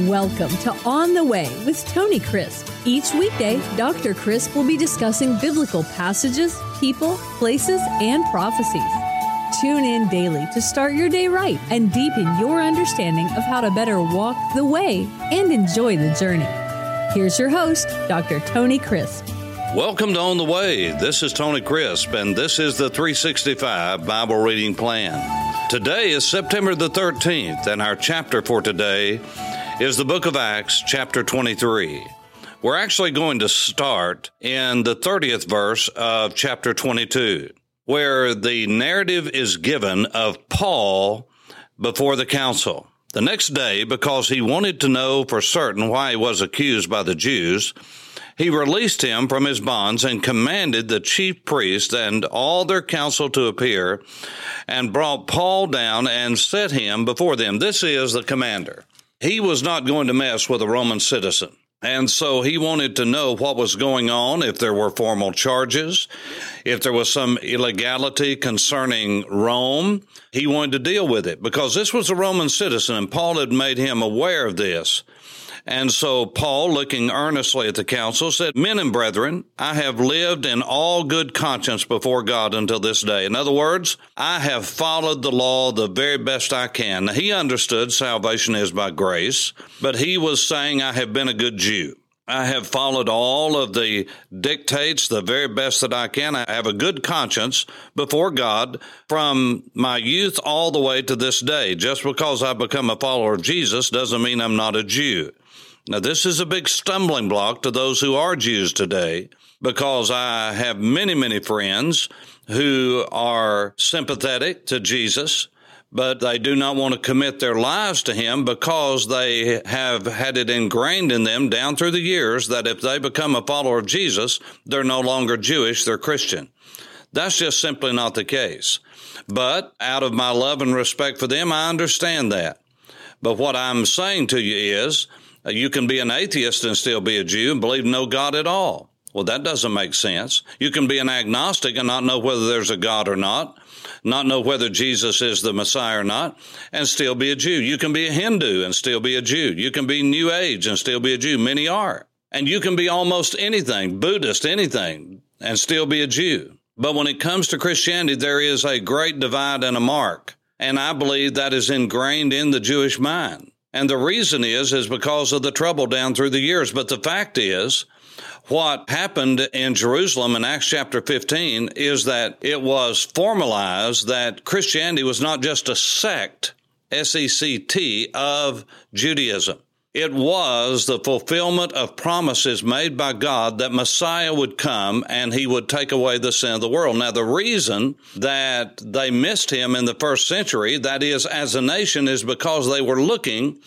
Welcome to On the Way with Tony Crisp. Each weekday, Dr. Crisp will be discussing biblical passages, people, places, and prophecies. Tune in daily to start your day right and deepen your understanding of how to better walk the way and enjoy the journey. Here's your host, Dr. Tony Crisp. Welcome to On the Way. This is Tony Crisp, and this is the 365 Bible Reading Plan. Today is September the 13th, and our chapter for today is the book of Acts, chapter 23. We're actually going to start in the 30th verse of chapter 22, where the narrative is given of Paul before the council. The next day, because he wanted to know for certain why he was accused by the Jews, he released him from his bonds and commanded the chief priests and all their council to appear and brought Paul down and set him before them. This is the commander. He was not going to mess with a Roman citizen. And so he wanted to know what was going on, if there were formal charges, if there was some illegality concerning Rome. He wanted to deal with it because this was a Roman citizen and Paul had made him aware of this. And so Paul, looking earnestly at the council, said, Men and brethren, I have lived in all good conscience before God until this day. In other words, I have followed the law the very best I can. Now, he understood salvation is by grace, but he was saying, I have been a good Jew. I have followed all of the dictates the very best that I can. I have a good conscience before God from my youth all the way to this day. Just because I've become a follower of Jesus doesn't mean I'm not a Jew. Now, this is a big stumbling block to those who are Jews today because I have many, many friends who are sympathetic to Jesus, but they do not want to commit their lives to him because they have had it ingrained in them down through the years that if they become a follower of Jesus, they're no longer Jewish, they're Christian. That's just simply not the case. But out of my love and respect for them, I understand that. But what I'm saying to you is, uh, you can be an atheist and still be a Jew and believe no God at all. Well, that doesn't make sense. You can be an agnostic and not know whether there's a God or not, not know whether Jesus is the Messiah or not, and still be a Jew. You can be a Hindu and still be a Jew. You can be New Age and still be a Jew. Many are. And you can be almost anything, Buddhist, anything, and still be a Jew. But when it comes to Christianity, there is a great divide and a mark. And I believe that is ingrained in the Jewish mind. And the reason is, is because of the trouble down through the years. But the fact is, what happened in Jerusalem in Acts chapter 15 is that it was formalized that Christianity was not just a sect, S E C T, of Judaism. It was the fulfillment of promises made by God that Messiah would come and he would take away the sin of the world. Now, the reason that they missed him in the first century, that is, as a nation, is because they were looking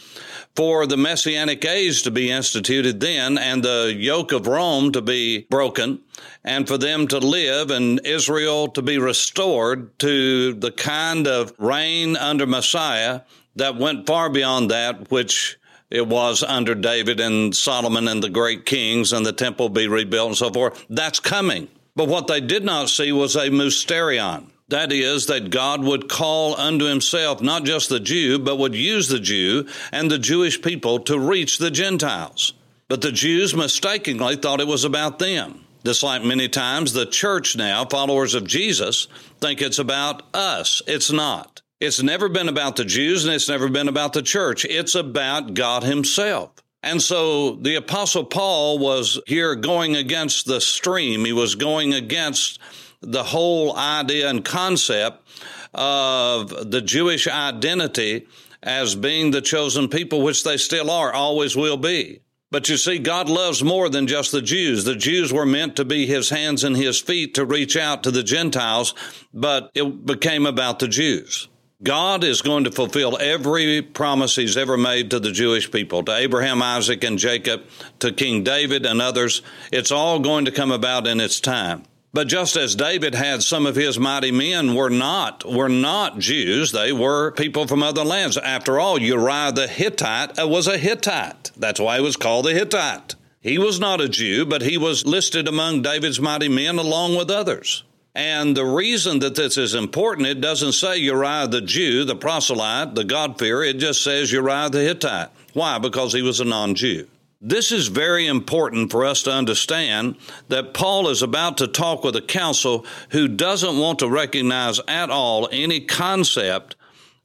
for the messianic age to be instituted then and the yoke of Rome to be broken and for them to live and Israel to be restored to the kind of reign under Messiah that went far beyond that which it was under David and Solomon and the great kings and the temple be rebuilt and so forth. That's coming. But what they did not see was a mysterion. That is, that God would call unto himself not just the Jew, but would use the Jew and the Jewish people to reach the Gentiles. But the Jews mistakenly thought it was about them. Just like many times the church now, followers of Jesus, think it's about us. It's not. It's never been about the Jews and it's never been about the church. It's about God Himself. And so the Apostle Paul was here going against the stream. He was going against the whole idea and concept of the Jewish identity as being the chosen people, which they still are, always will be. But you see, God loves more than just the Jews. The Jews were meant to be his hands and his feet to reach out to the Gentiles, but it became about the Jews. God is going to fulfill every promise he's ever made to the Jewish people, to Abraham, Isaac, and Jacob, to King David and others. It's all going to come about in its time. But just as David had some of his mighty men were not were not Jews, they were people from other lands. After all, Uriah the Hittite was a Hittite. That's why he was called the Hittite. He was not a Jew, but he was listed among David's mighty men along with others. And the reason that this is important, it doesn't say Uriah the Jew, the proselyte, the God-fearer. It just says Uriah the Hittite. Why? Because he was a non Jew. This is very important for us to understand that Paul is about to talk with a council who doesn't want to recognize at all any concept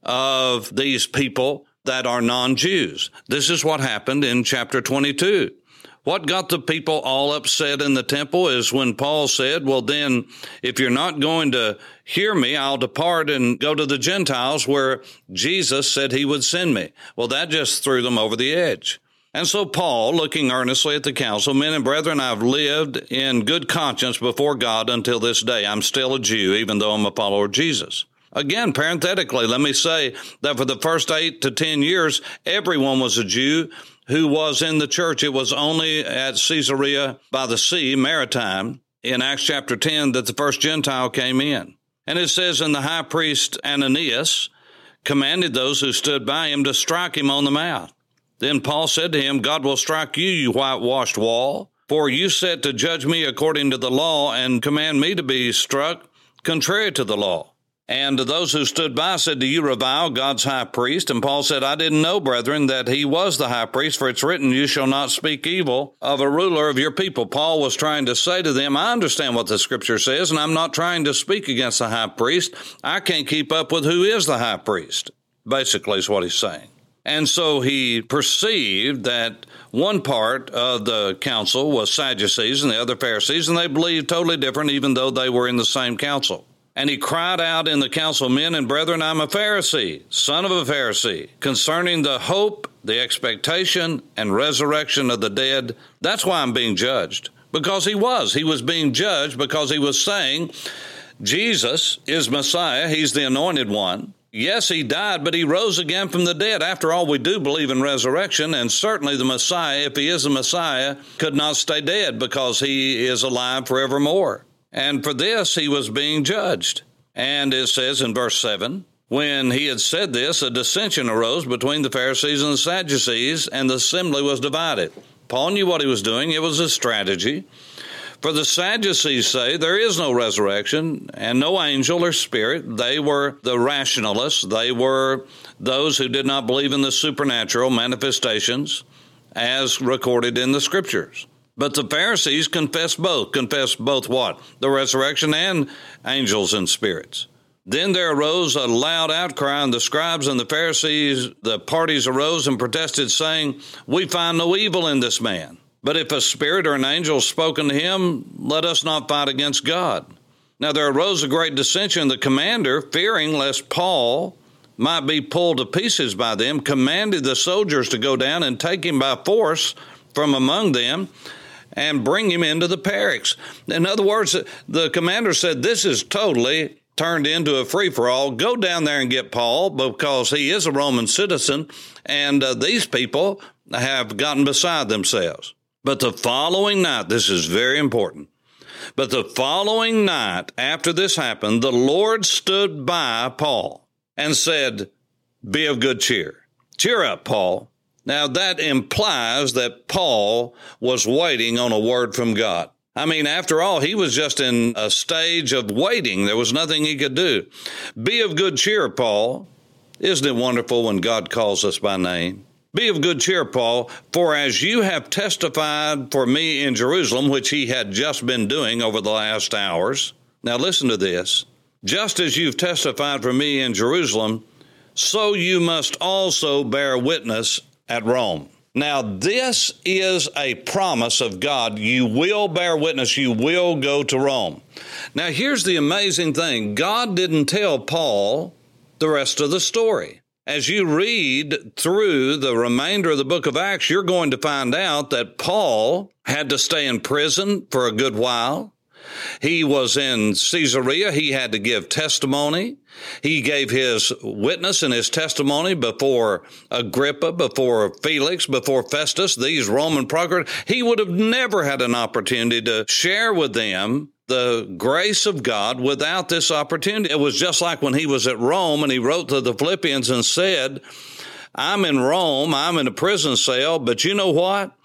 of these people that are non Jews. This is what happened in chapter 22. What got the people all upset in the temple is when Paul said, Well, then, if you're not going to hear me, I'll depart and go to the Gentiles where Jesus said he would send me. Well, that just threw them over the edge. And so Paul, looking earnestly at the council, men and brethren, I've lived in good conscience before God until this day. I'm still a Jew, even though I'm a follower of Jesus. Again, parenthetically, let me say that for the first eight to ten years, everyone was a Jew who was in the church. It was only at Caesarea by the sea, maritime, in Acts chapter 10, that the first Gentile came in. And it says, And the high priest Ananias commanded those who stood by him to strike him on the mouth. Then Paul said to him, God will strike you, you whitewashed wall. For you set to judge me according to the law and command me to be struck contrary to the law. And those who stood by said, Do you revile God's high priest? And Paul said, I didn't know, brethren, that he was the high priest, for it's written, You shall not speak evil of a ruler of your people. Paul was trying to say to them, I understand what the scripture says, and I'm not trying to speak against the high priest. I can't keep up with who is the high priest, basically, is what he's saying. And so he perceived that one part of the council was Sadducees and the other Pharisees, and they believed totally different, even though they were in the same council. And he cried out in the council, Men and brethren, I'm a Pharisee, son of a Pharisee, concerning the hope, the expectation, and resurrection of the dead. That's why I'm being judged. Because he was. He was being judged because he was saying, Jesus is Messiah, he's the anointed one. Yes, he died, but he rose again from the dead. After all, we do believe in resurrection, and certainly the Messiah, if he is the Messiah, could not stay dead because he is alive forevermore. And for this, he was being judged. And it says in verse 7 when he had said this, a dissension arose between the Pharisees and the Sadducees, and the assembly was divided. Paul knew what he was doing, it was a strategy. For the Sadducees say there is no resurrection and no angel or spirit. They were the rationalists. They were those who did not believe in the supernatural manifestations as recorded in the scriptures. But the Pharisees confess both. Confess both what? The resurrection and angels and spirits. Then there arose a loud outcry, and the scribes and the Pharisees, the parties arose and protested, saying, We find no evil in this man. But if a spirit or an angel spoken to him, let us not fight against God. Now there arose a great dissension. The commander, fearing lest Paul might be pulled to pieces by them, commanded the soldiers to go down and take him by force from among them and bring him into the barracks. In other words, the commander said, This is totally turned into a free for all. Go down there and get Paul because he is a Roman citizen, and uh, these people have gotten beside themselves. But the following night, this is very important. But the following night after this happened, the Lord stood by Paul and said, Be of good cheer. Cheer up, Paul. Now that implies that Paul was waiting on a word from God. I mean, after all, he was just in a stage of waiting. There was nothing he could do. Be of good cheer, Paul. Isn't it wonderful when God calls us by name? Be of good cheer, Paul, for as you have testified for me in Jerusalem, which he had just been doing over the last hours. Now listen to this. Just as you've testified for me in Jerusalem, so you must also bear witness at Rome. Now, this is a promise of God. You will bear witness. You will go to Rome. Now, here's the amazing thing God didn't tell Paul the rest of the story. As you read through the remainder of the book of Acts, you're going to find out that Paul had to stay in prison for a good while. He was in Caesarea. He had to give testimony. He gave his witness and his testimony before Agrippa, before Felix, before Festus, these Roman procurators. He would have never had an opportunity to share with them the grace of God without this opportunity. It was just like when he was at Rome and he wrote to the Philippians and said, I'm in Rome, I'm in a prison cell, but you know what?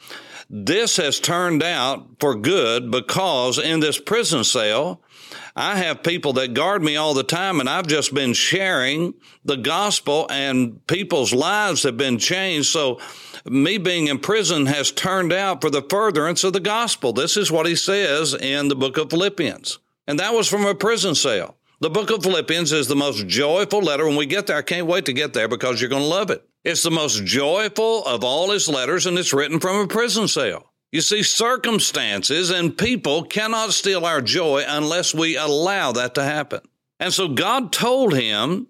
This has turned out for good because in this prison cell, I have people that guard me all the time, and I've just been sharing the gospel, and people's lives have been changed. So, me being in prison has turned out for the furtherance of the gospel. This is what he says in the book of Philippians. And that was from a prison cell. The book of Philippians is the most joyful letter. When we get there, I can't wait to get there because you're going to love it. It's the most joyful of all his letters, and it's written from a prison cell. You see, circumstances and people cannot steal our joy unless we allow that to happen. And so God told him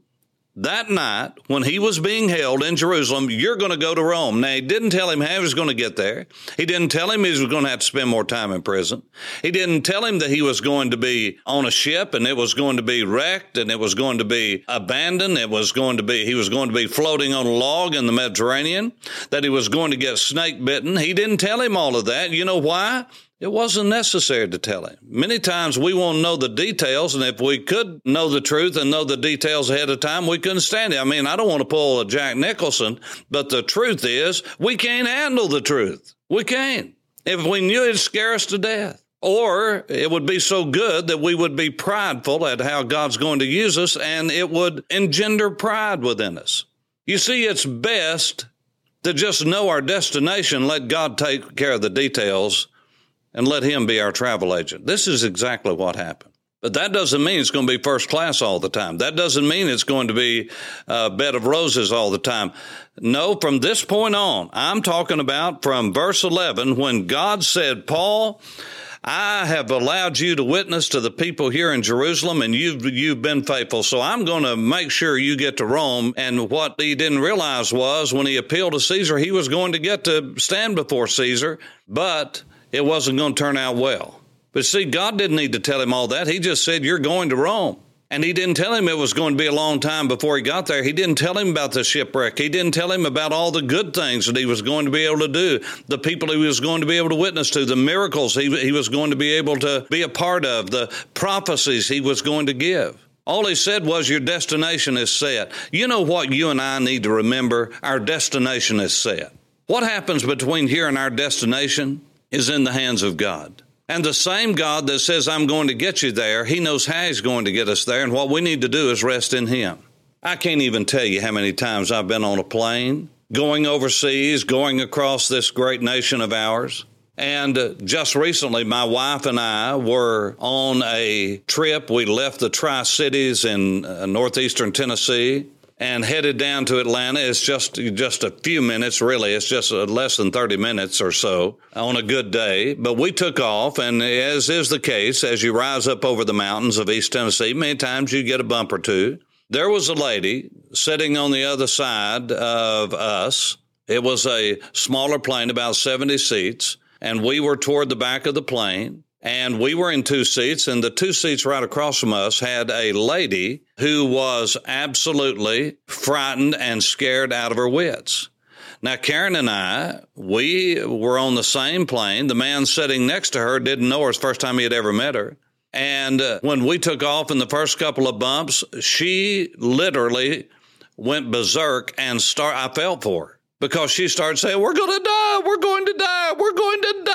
that night when he was being held in Jerusalem, you're going to go to Rome. Now, he didn't tell him how he was going to get there. He didn't tell him he was going to have to spend more time in prison. He didn't tell him that he was going to be on a ship and it was going to be wrecked and it was going to be abandoned. It was going to be, he was going to be floating on a log in the Mediterranean, that he was going to get snake bitten. He didn't tell him all of that. You know why? It wasn't necessary to tell him. Many times we want to know the details, and if we could know the truth and know the details ahead of time, we couldn't stand it. I mean, I don't want to pull a Jack Nicholson, but the truth is we can't handle the truth. We can't. If we knew it'd scare us to death. Or it would be so good that we would be prideful at how God's going to use us, and it would engender pride within us. You see, it's best to just know our destination, let God take care of the details, and let him be our travel agent. This is exactly what happened. But that doesn't mean it's going to be first class all the time. That doesn't mean it's going to be a bed of roses all the time. No, from this point on, I'm talking about from verse 11 when God said, Paul, I have allowed you to witness to the people here in Jerusalem and you've, you've been faithful. So I'm going to make sure you get to Rome. And what he didn't realize was when he appealed to Caesar, he was going to get to stand before Caesar, but it wasn't going to turn out well. But see, God didn't need to tell him all that. He just said, You're going to Rome. And he didn't tell him it was going to be a long time before he got there. He didn't tell him about the shipwreck. He didn't tell him about all the good things that he was going to be able to do, the people he was going to be able to witness to, the miracles he, he was going to be able to be a part of, the prophecies he was going to give. All he said was, Your destination is set. You know what you and I need to remember? Our destination is set. What happens between here and our destination? Is in the hands of God. And the same God that says, I'm going to get you there, He knows how He's going to get us there. And what we need to do is rest in Him. I can't even tell you how many times I've been on a plane, going overseas, going across this great nation of ours. And uh, just recently, my wife and I were on a trip. We left the Tri Cities in uh, northeastern Tennessee and headed down to Atlanta. It's just just a few minutes, really. It's just less than 30 minutes or so on a good day. But we took off, and as is the case, as you rise up over the mountains of East Tennessee, many times you get a bump or two. There was a lady sitting on the other side of us. It was a smaller plane, about 70 seats, and we were toward the back of the plane. And we were in two seats, and the two seats right across from us had a lady who was absolutely frightened and scared out of her wits. Now, Karen and I, we were on the same plane. The man sitting next to her didn't know her. The first time he had ever met her. And uh, when we took off in the first couple of bumps, she literally went berserk and start. I felt for her because she started saying, We're going to die, we're going to die, we're going to die.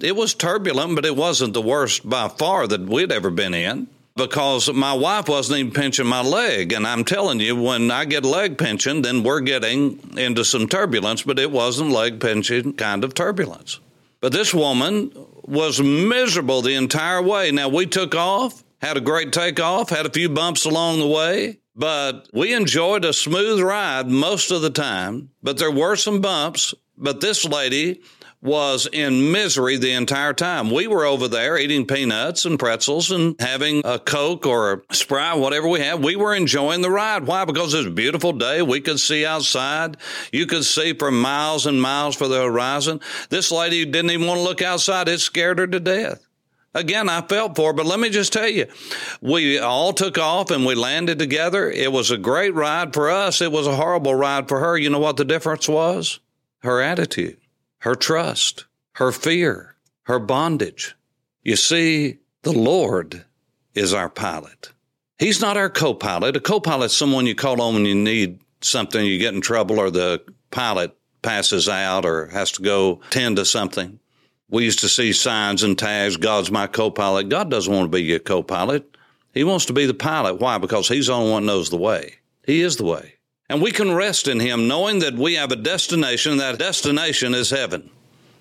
It was turbulent, but it wasn't the worst by far that we'd ever been in because my wife wasn't even pinching my leg. And I'm telling you, when I get leg pinching, then we're getting into some turbulence, but it wasn't leg pinching kind of turbulence. But this woman was miserable the entire way. Now, we took off, had a great takeoff, had a few bumps along the way. But we enjoyed a smooth ride most of the time, but there were some bumps. But this lady was in misery the entire time. We were over there eating peanuts and pretzels and having a Coke or a Sprite, whatever we had. We were enjoying the ride. Why? Because it was a beautiful day. We could see outside. You could see for miles and miles for the horizon. This lady didn't even want to look outside. It scared her to death. Again, I felt for, but let me just tell you, we all took off and we landed together. It was a great ride for us. It was a horrible ride for her. You know what the difference was? Her attitude, her trust, her fear, her bondage. You see, the Lord is our pilot. He's not our co-pilot. A co-pilot is someone you call on when you need something, you get in trouble, or the pilot passes out or has to go tend to something. We used to see signs and tags, God's my co pilot. God doesn't want to be your co pilot. He wants to be the pilot. Why? Because He's the only one who knows the way. He is the way. And we can rest in Him knowing that we have a destination. That destination is heaven.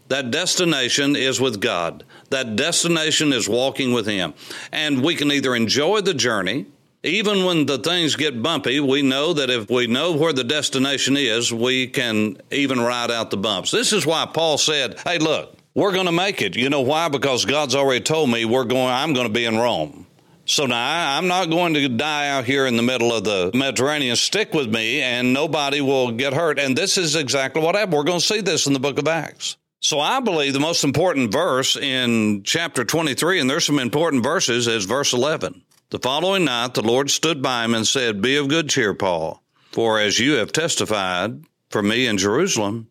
That destination is with God. That destination is walking with Him. And we can either enjoy the journey, even when the things get bumpy, we know that if we know where the destination is, we can even ride out the bumps. This is why Paul said, Hey, look, we're going to make it. You know why? Because God's already told me we're going, I'm going to be in Rome. So now I'm not going to die out here in the middle of the Mediterranean. Stick with me and nobody will get hurt. And this is exactly what happened. We're going to see this in the book of Acts. So I believe the most important verse in chapter 23, and there's some important verses, is verse 11. The following night the Lord stood by him and said, Be of good cheer, Paul, for as you have testified for me in Jerusalem,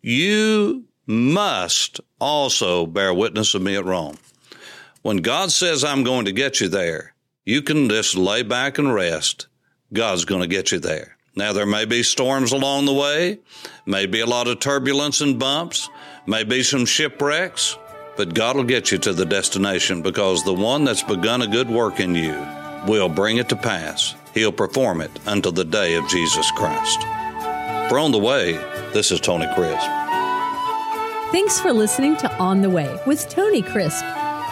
you must also bear witness of me at Rome. When God says, I'm going to get you there, you can just lay back and rest. God's going to get you there. Now, there may be storms along the way, may be a lot of turbulence and bumps, may be some shipwrecks, but God will get you to the destination because the one that's begun a good work in you will bring it to pass. He'll perform it until the day of Jesus Christ. For On the Way, this is Tony Crisp. Thanks for listening to On the Way with Tony Crisp.